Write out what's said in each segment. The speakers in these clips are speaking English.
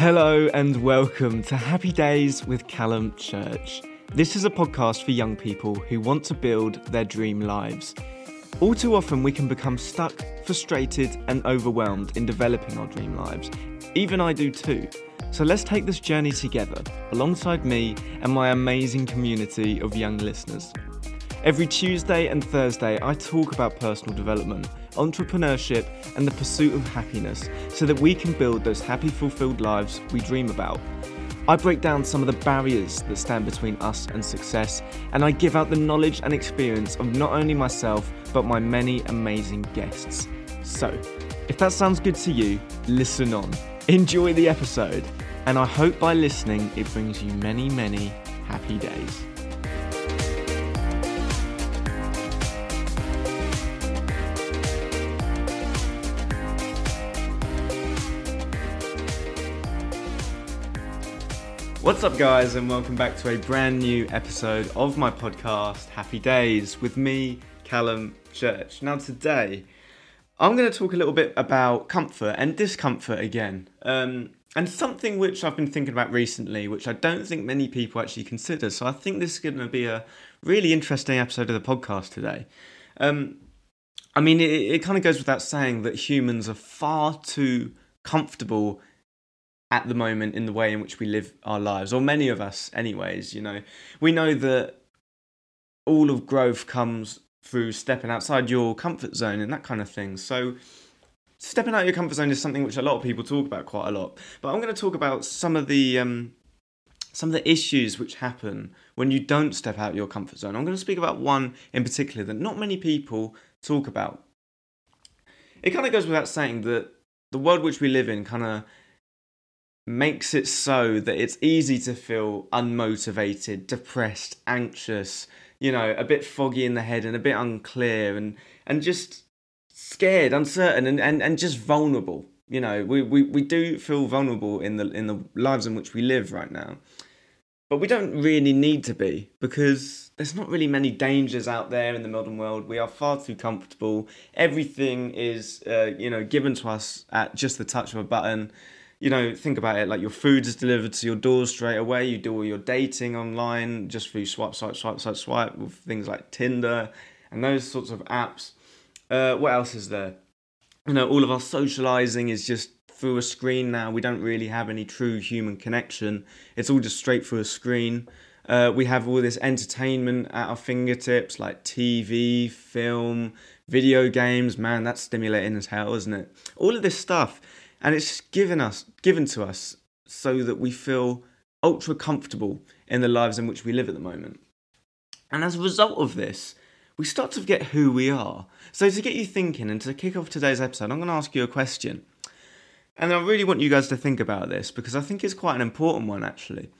Hello and welcome to Happy Days with Callum Church. This is a podcast for young people who want to build their dream lives. All too often, we can become stuck, frustrated, and overwhelmed in developing our dream lives. Even I do too. So let's take this journey together, alongside me and my amazing community of young listeners. Every Tuesday and Thursday, I talk about personal development, entrepreneurship, and the pursuit of happiness so that we can build those happy, fulfilled lives we dream about. I break down some of the barriers that stand between us and success, and I give out the knowledge and experience of not only myself, but my many amazing guests. So, if that sounds good to you, listen on. Enjoy the episode, and I hope by listening it brings you many, many happy days. What's up, guys, and welcome back to a brand new episode of my podcast, Happy Days, with me, Callum Church. Now, today, I'm going to talk a little bit about comfort and discomfort again, um, and something which I've been thinking about recently, which I don't think many people actually consider. So, I think this is going to be a really interesting episode of the podcast today. Um, I mean, it, it kind of goes without saying that humans are far too comfortable at the moment in the way in which we live our lives, or many of us, anyways. You know, we know that all of growth comes through stepping outside your comfort zone and that kind of thing. So, stepping out your comfort zone is something which a lot of people talk about quite a lot. But I'm going to talk about some of the um, some of the issues which happen when you don't step out your comfort zone. I'm going to speak about one in particular that not many people talk about. It kind of goes without saying that the world which we live in kind of makes it so that it's easy to feel unmotivated, depressed, anxious, you know, a bit foggy in the head and a bit unclear and and just scared, uncertain and, and, and just vulnerable. You know, we, we, we do feel vulnerable in the in the lives in which we live right now. But we don't really need to be because there's not really many dangers out there in the modern world. We are far too comfortable. Everything is, uh, you know, given to us at just the touch of a button you know, think about it like your food is delivered to your door straight away. You do all your dating online just through swipe, swipe, swipe, swipe, swipe with things like Tinder and those sorts of apps. Uh, what else is there? You know, all of our socializing is just through a screen now. We don't really have any true human connection. It's all just straight through a screen. Uh, we have all this entertainment at our fingertips, like TV, film, video games. Man, that's stimulating as hell, isn't it? All of this stuff and it's given us given to us so that we feel ultra comfortable in the lives in which we live at the moment. And as a result of this, we start to forget who we are. So to get you thinking and to kick off today's episode, I'm going to ask you a question. And I really want you guys to think about this because I think it's quite an important one actually.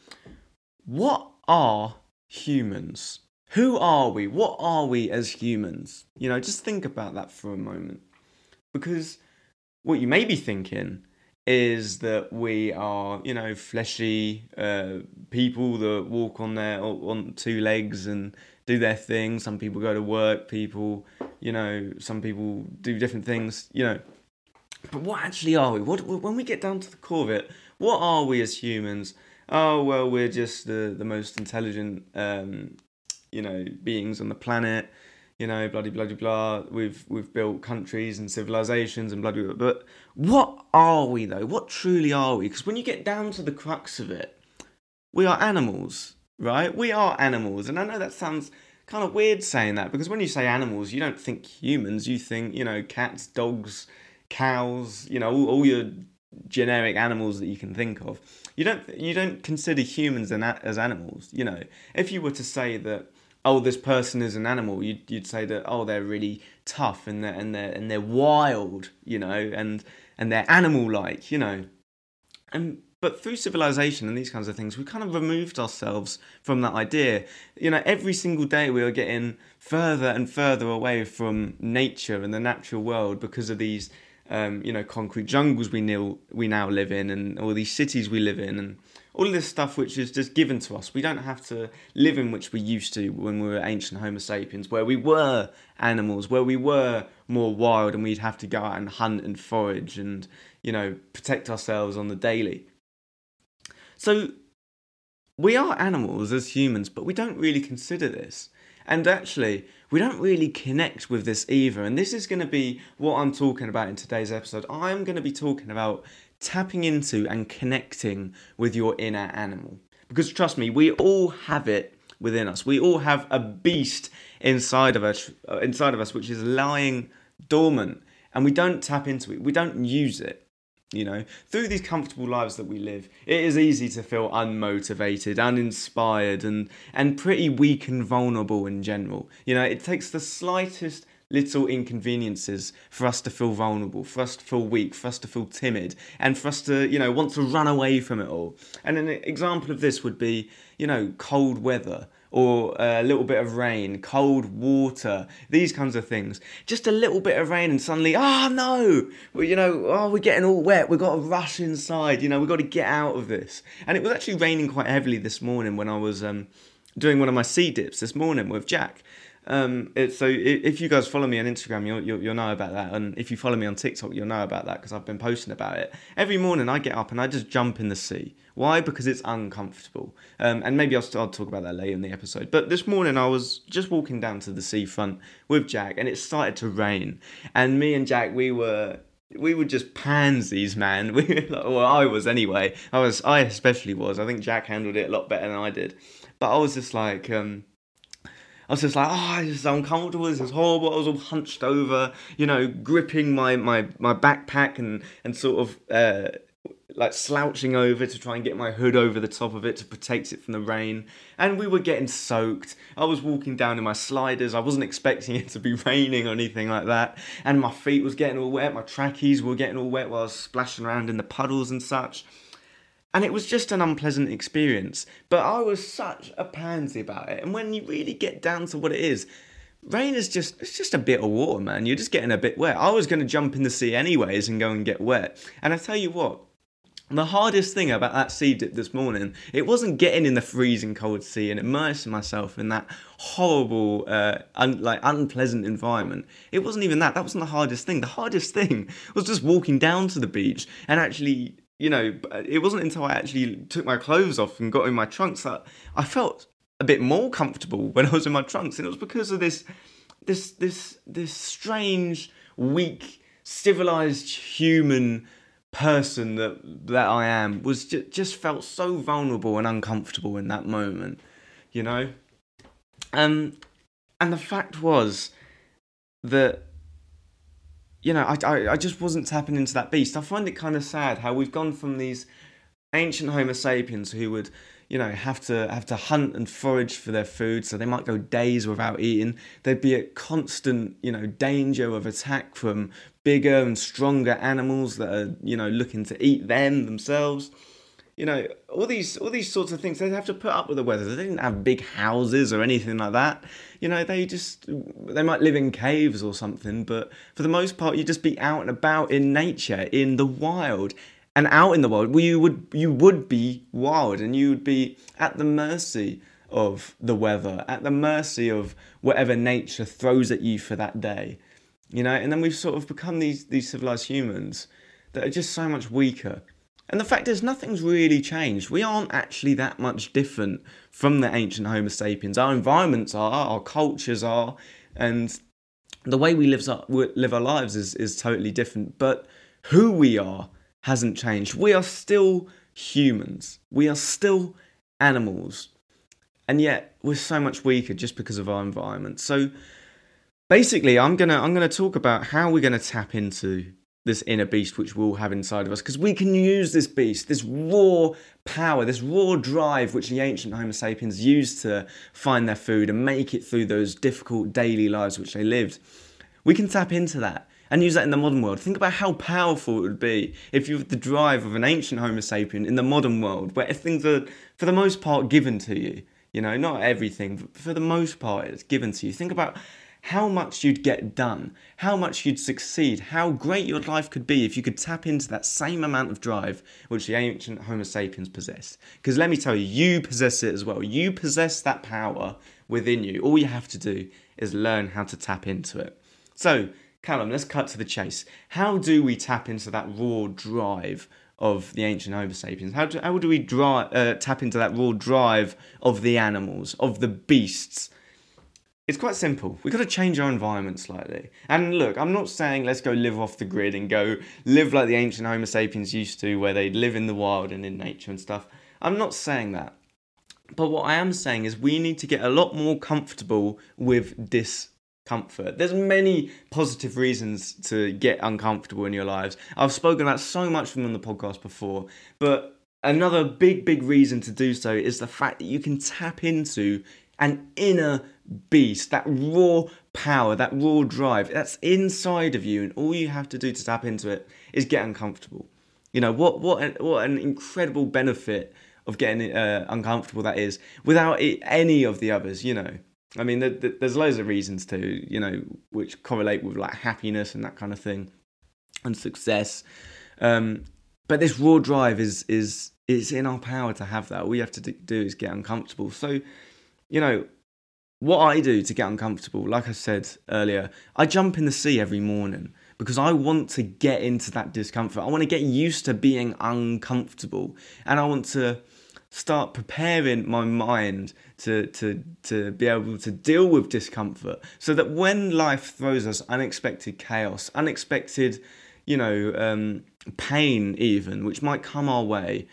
What are humans? Who are we? What are we as humans? You know, just think about that for a moment. Because what you may be thinking is that we are, you know, fleshy uh, people that walk on their on two legs and do their thing. Some people go to work. People, you know, some people do different things. You know, but what actually are we? What when we get down to the core of it, what are we as humans? Oh well, we're just the the most intelligent, um, you know, beings on the planet you know, bloody bloody blah. We've we've built countries and civilizations and bloody. But what are we though? What truly are we? Because when you get down to the crux of it, we are animals, right? We are animals, and I know that sounds kind of weird saying that because when you say animals, you don't think humans. You think you know cats, dogs, cows. You know all, all your generic animals that you can think of. You don't you don't consider humans as animals. You know, if you were to say that oh, this person is an animal, you'd you'd say that oh, they're really tough and they're and they're and they're wild, you know, and and they're animal like, you know, and but through civilization and these kinds of things, we kind of removed ourselves from that idea. You know, every single day we are getting further and further away from nature and the natural world because of these, um, you know, concrete jungles we now we now live in and all these cities we live in and all of this stuff which is just given to us. We don't have to live in which we used to when we were ancient Homo sapiens, where we were animals, where we were more wild and we'd have to go out and hunt and forage and, you know, protect ourselves on the daily. So we are animals as humans, but we don't really consider this. And actually, we don't really connect with this either. And this is going to be what I'm talking about in today's episode. I'm going to be talking about tapping into and connecting with your inner animal. Because trust me, we all have it within us. We all have a beast inside of us, uh, inside of us, which is lying dormant, and we don't tap into it. We don't use it. You know, through these comfortable lives that we live, it is easy to feel unmotivated, uninspired, and and pretty weak and vulnerable in general. You know, it takes the slightest little inconveniences for us to feel vulnerable, for us to feel weak, for us to feel timid, and for us to, you know, want to run away from it all. And an example of this would be, you know, cold weather or a little bit of rain, cold water, these kinds of things. Just a little bit of rain and suddenly, oh no, well, you know, oh, we're getting all wet, we've got to rush inside, you know, we've got to get out of this. And it was actually raining quite heavily this morning when I was um, doing one of my sea dips this morning with Jack. Um, it, so if you guys follow me on Instagram, you'll, you'll, you'll know about that, and if you follow me on TikTok, you'll know about that because I've been posting about it every morning. I get up and I just jump in the sea. Why? Because it's uncomfortable, um, and maybe I'll, I'll talk about that later in the episode. But this morning I was just walking down to the seafront with Jack, and it started to rain, and me and Jack we were we were just pansies, man. We, well, I was anyway. I was, I especially was. I think Jack handled it a lot better than I did. But I was just like, um, I was just like, oh, this is uncomfortable. This is horrible. I was all hunched over, you know, gripping my my my backpack and and sort of. Uh, like slouching over to try and get my hood over the top of it to protect it from the rain. And we were getting soaked. I was walking down in my sliders. I wasn't expecting it to be raining or anything like that. And my feet was getting all wet. My trackies were getting all wet while I was splashing around in the puddles and such and it was just an unpleasant experience. But I was such a pansy about it. And when you really get down to what it is, rain is just it's just a bit of water, man. You're just getting a bit wet. I was going to jump in the sea anyways and go and get wet. And I tell you what, the hardest thing about that sea dip this morning, it wasn't getting in the freezing cold sea and immersing myself in that horrible, uh, un- like unpleasant environment. It wasn't even that. That wasn't the hardest thing. The hardest thing was just walking down to the beach and actually you know, it wasn't until I actually took my clothes off and got in my trunks that I felt a bit more comfortable when I was in my trunks, and it was because of this, this, this, this strange, weak, civilized human person that that I am was just, just felt so vulnerable and uncomfortable in that moment, you know. Um, and the fact was that you know, I, I, I just wasn't tapping into that beast. I find it kind of sad how we've gone from these ancient Homo sapiens who would, you know, have to have to hunt and forage for their food, so they might go days without eating. They'd be at constant, you know, danger of attack from bigger and stronger animals that are, you know, looking to eat them themselves you know, all these all these sorts of things. They'd have to put up with the weather. They didn't have big houses or anything like that. You know, they just they might live in caves or something, but for the most part, you'd just be out and about in nature, in the wild, and out in the world. Well, you would you would be wild, and you would be at the mercy of the weather, at the mercy of whatever nature throws at you for that day. You know, and then we've sort of become these these civilized humans that are just so much weaker and the fact is, nothing's really changed. We aren't actually that much different from the ancient Homo sapiens. Our environments are, our cultures are, and the way we live, live our lives is, is totally different. But who we are hasn't changed. We are still humans, we are still animals. And yet, we're so much weaker just because of our environment. So, basically, I'm gonna I'm gonna talk about how we're gonna tap into this inner beast which we all have inside of us because we can use this beast, this raw power, this raw drive which the ancient Homo sapiens used to find their food and make it through those difficult daily lives which they lived. We can tap into that and use that in the modern world. Think about how powerful it would be if you had the drive of an ancient Homo sapien in the modern world where things are, for the most part, given to you. You know, not everything, but for the most part, it's given to you. Think about how much you'd get done, how much you'd succeed, how great your life could be if you could tap into that same amount of drive which the ancient Homo sapiens possessed. Because let me tell you, you possess it as well. You possess that power within you. All you have to do is learn how to tap into it. So, Callum, let's cut to the chase. How do we tap into that raw drive of the ancient Homo sapiens? How do, how do we uh, tap into that raw drive of the animals, of the beasts? It's quite simple. We've got to change our environment slightly. And look, I'm not saying let's go live off the grid and go live like the ancient Homo sapiens used to, where they live in the wild and in nature and stuff. I'm not saying that. But what I am saying is we need to get a lot more comfortable with discomfort. There's many positive reasons to get uncomfortable in your lives. I've spoken about so much from on the podcast before, but another big, big reason to do so is the fact that you can tap into an inner beast, that raw power, that raw drive that's inside of you, and all you have to do to tap into it is get uncomfortable. You know what? What? An, what an incredible benefit of getting uh, uncomfortable that is, without it, any of the others. You know, I mean, the, the, there's loads of reasons to, you know, which correlate with like happiness and that kind of thing, and success. Um, but this raw drive is is is in our power to have that. All you have to do is get uncomfortable. So you know, what I do to get uncomfortable, like I said earlier, I jump in the sea every morning because I want to get into that discomfort. I want to get used to being uncomfortable and I want to start preparing my mind to to to be able to deal with discomfort so that when life throws us unexpected chaos, unexpected, you know, um, pain even, which might come our way,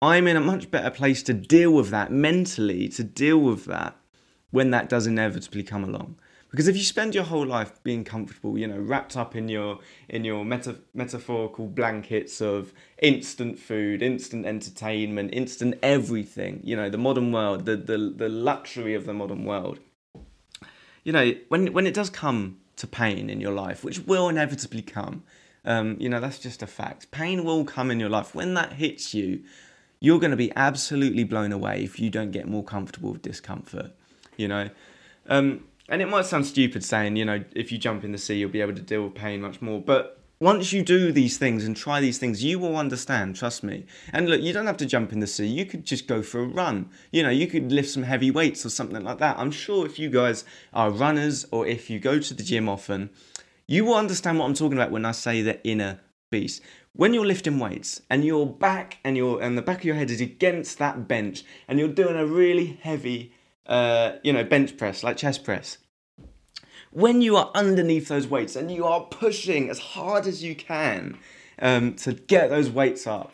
I'm in a much better place to deal with that mentally, to deal with that when that does inevitably come along. Because if you spend your whole life being comfortable, you know, wrapped up in your in your meta- metaphorical blankets of instant food, instant entertainment, instant everything, you know, the modern world, the the, the luxury of the modern world. You know, when when it does come to pain in your life, which will inevitably come, um, you know, that's just a fact. Pain will come in your life. When that hits you, you're going to be absolutely blown away if you don't get more comfortable with discomfort, you know. Um, and it might sound stupid saying, you know, if you jump in the sea, you'll be able to deal with pain much more. But once you do these things and try these things, you will understand, trust me. And look, you don't have to jump in the sea. You could just go for a run. You know, you could lift some heavy weights or something like that. I'm sure if you guys are runners or if you go to the gym often, you will understand what I'm talking about when I say the inner beast when you're lifting weights and your back and your and the back of your head is against that bench and you're doing a really heavy uh, you know bench press like chest press when you are underneath those weights and you are pushing as hard as you can um, to get those weights up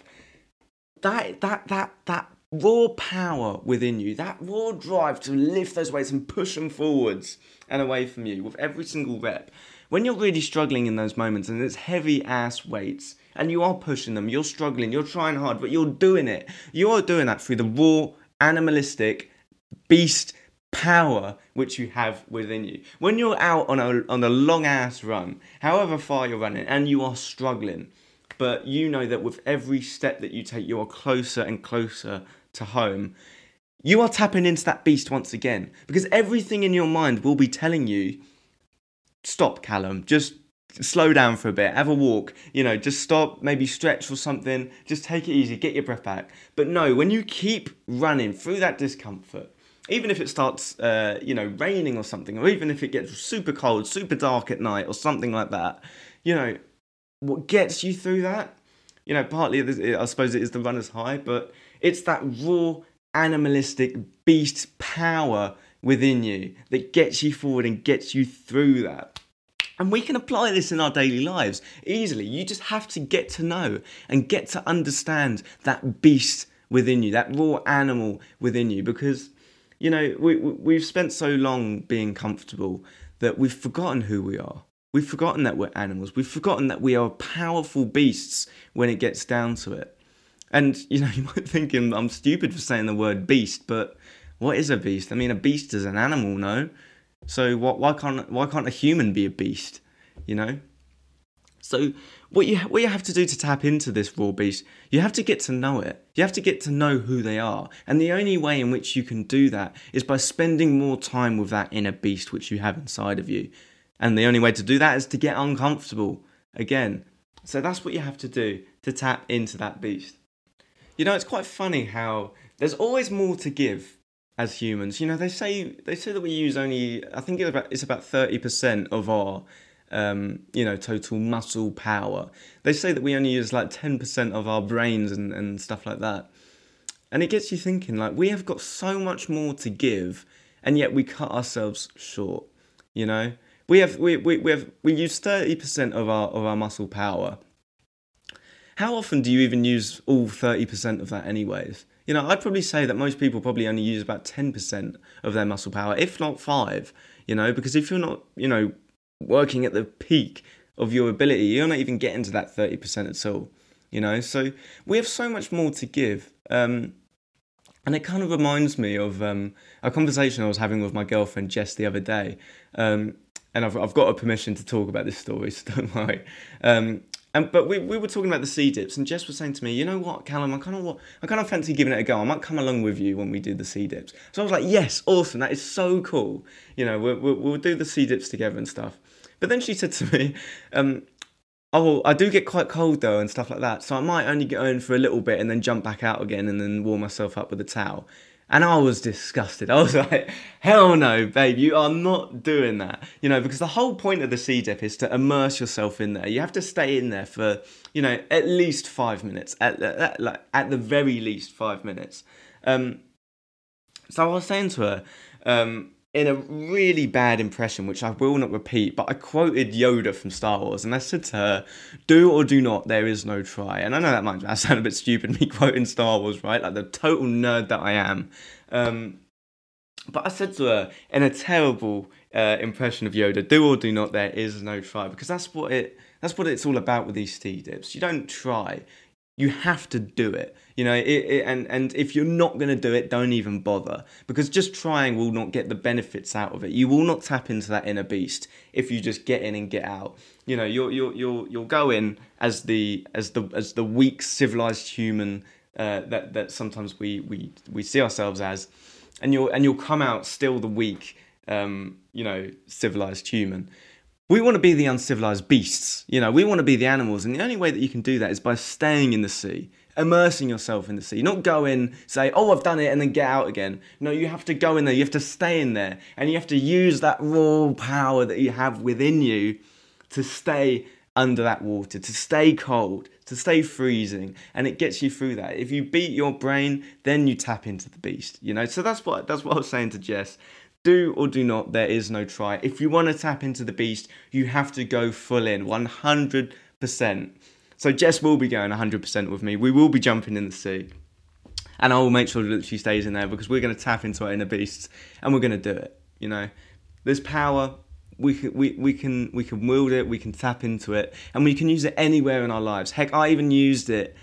that that that that raw power within you that raw drive to lift those weights and push them forwards and away from you with every single rep when you're really struggling in those moments and it's heavy ass weights and you are pushing them, you're struggling, you're trying hard, but you're doing it. You're doing that through the raw, animalistic, beast power which you have within you. When you're out on a on a long ass run, however far you're running, and you are struggling, but you know that with every step that you take, you are closer and closer to home. You are tapping into that beast once again because everything in your mind will be telling you, "Stop, Callum. Just slow down for a bit, have a walk, you know, just stop, maybe stretch or something, just take it easy, get your breath back. But no, when you keep running through that discomfort, even if it starts, uh, you know, raining or something, or even if it gets super cold, super dark at night or something like that, you know, what gets you through that, you know, partly I suppose it is the runner's high, but it's that raw animalistic beast power within you that gets you forward and gets you through that. And we can apply this in our daily lives easily. You just have to get to know and get to understand that beast within you, that raw animal within you, because, you know, we, we've spent so long being comfortable that we've forgotten who we are. We've forgotten that we're animals. We've forgotten that we are powerful beasts when it gets down to it. And, you know, you might think I'm stupid for saying the word beast, but what is a beast? I mean, a beast is an animal, no? So what, why can't why can't a human be a beast? You know. So what you what you have to do to tap into this raw beast, you have to get to know it. You have to get to know who they are, and the only way in which you can do that is by spending more time with that inner beast which you have inside of you. And the only way to do that is to get uncomfortable again. So that's what you have to do to tap into that beast. You know, it's quite funny how there's always more to give as humans. You know, they say they say that we use only I think it's about it's about thirty percent of our um, you know, total muscle power. They say that we only use like 10% of our brains and, and stuff like that. And it gets you thinking, like, we have got so much more to give, and yet we cut ourselves short, you know? We have we, we, we have we use 30% of our of our muscle power. How often do you even use all 30% of that anyways? You know, I'd probably say that most people probably only use about 10% of their muscle power, if not 5, you know, because if you're not, you know, working at the peak of your ability, you're not even getting to that 30% at all, you know? So we have so much more to give. Um, and it kind of reminds me of um, a conversation I was having with my girlfriend Jess the other day. Um, and I've, I've got a permission to talk about this story, so don't worry. Um, and, but we, we were talking about the sea dips, and Jess was saying to me, you know what, Callum, I kind of I kind of fancy giving it a go. I might come along with you when we do the sea dips. So I was like, yes, awesome, that is so cool. You know, we'll, we'll, we'll do the sea dips together and stuff. But then she said to me, um, oh, I do get quite cold though and stuff like that. So I might only go in for a little bit and then jump back out again and then warm myself up with a towel. And I was disgusted. I was like, hell no, babe, you are not doing that. You know, because the whole point of the sea dip is to immerse yourself in there. You have to stay in there for, you know, at least five minutes, at, at, like, at the very least five minutes. Um, so I was saying to her, um, in a really bad impression, which I will not repeat, but I quoted Yoda from Star Wars and I said to her, Do or do not, there is no try. And I know that might sound a bit stupid, me quoting Star Wars, right? Like the total nerd that I am. Um, but I said to her, in a terrible uh, impression of Yoda, do or do not, there is no try. Because that's what it that's what it's all about with these sea dips. You don't try you have to do it. You know it, it, and and if you're not going to do it don't even bother. Because just trying will not get the benefits out of it. You will not tap into that inner beast if you just get in and get out. You know you'll you'll you'll, you'll go in as the as the as the weak civilized human uh, that that sometimes we we we see ourselves as. And you'll and you'll come out still the weak um, you know civilized human we want to be the uncivilized beasts. You know, we want to be the animals. And the only way that you can do that is by staying in the sea, immersing yourself in the sea. Not go in, say, oh, I've done it, and then get out again. No, you have to go in there. You have to stay in there. And you have to use that raw power that you have within you to stay under that water, to stay cold, to stay freezing, and it gets you through that. If you beat your brain, then you tap into the beast, you know. So that's what that's what I was saying to Jess. Do or do not, there is no try. If you want to tap into the beast, you have to go full in, 100%. So Jess will be going 100% with me. We will be jumping in the sea. And I will make sure that she stays in there because we're going to tap into our inner beasts and we're going to do it. You know, there's power. We can, we, we can we can wield it. We can tap into it, and we can use it anywhere in our lives. Heck, I even used it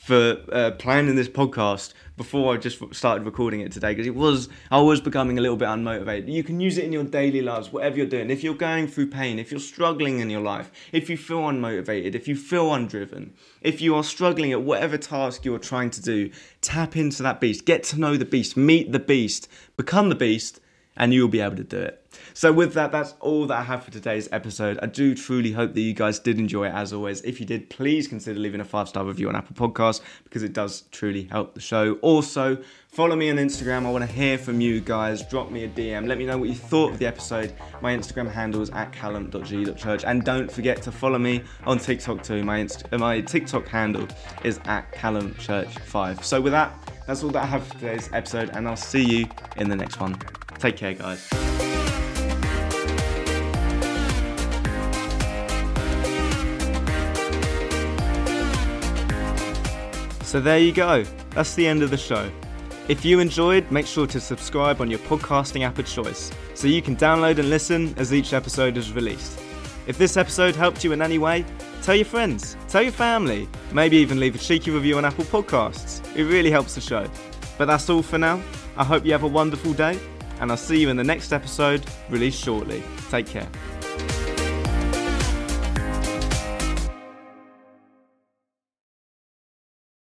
for uh, planning this podcast before I just started recording it today because it was I was becoming a little bit unmotivated. You can use it in your daily lives, whatever you're doing. If you're going through pain, if you're struggling in your life, if you feel unmotivated, if you feel undriven, if you are struggling at whatever task you're trying to do, tap into that beast. Get to know the beast, meet the beast, become the beast, and you'll be able to do it. So, with that, that's all that I have for today's episode. I do truly hope that you guys did enjoy it as always. If you did, please consider leaving a five star review on Apple Podcasts because it does truly help the show. Also, follow me on Instagram. I want to hear from you guys. Drop me a DM. Let me know what you thought of the episode. My Instagram handle is at callum.g.church. And don't forget to follow me on TikTok too. My, Inst- my TikTok handle is at callumchurch5. So, with that, that's all that I have for today's episode, and I'll see you in the next one. Take care, guys. So there you go. That's the end of the show. If you enjoyed, make sure to subscribe on your podcasting app of choice so you can download and listen as each episode is released. If this episode helped you in any way, tell your friends, tell your family, maybe even leave a cheeky review on Apple Podcasts. It really helps the show. But that's all for now. I hope you have a wonderful day, and I'll see you in the next episode, released shortly. Take care.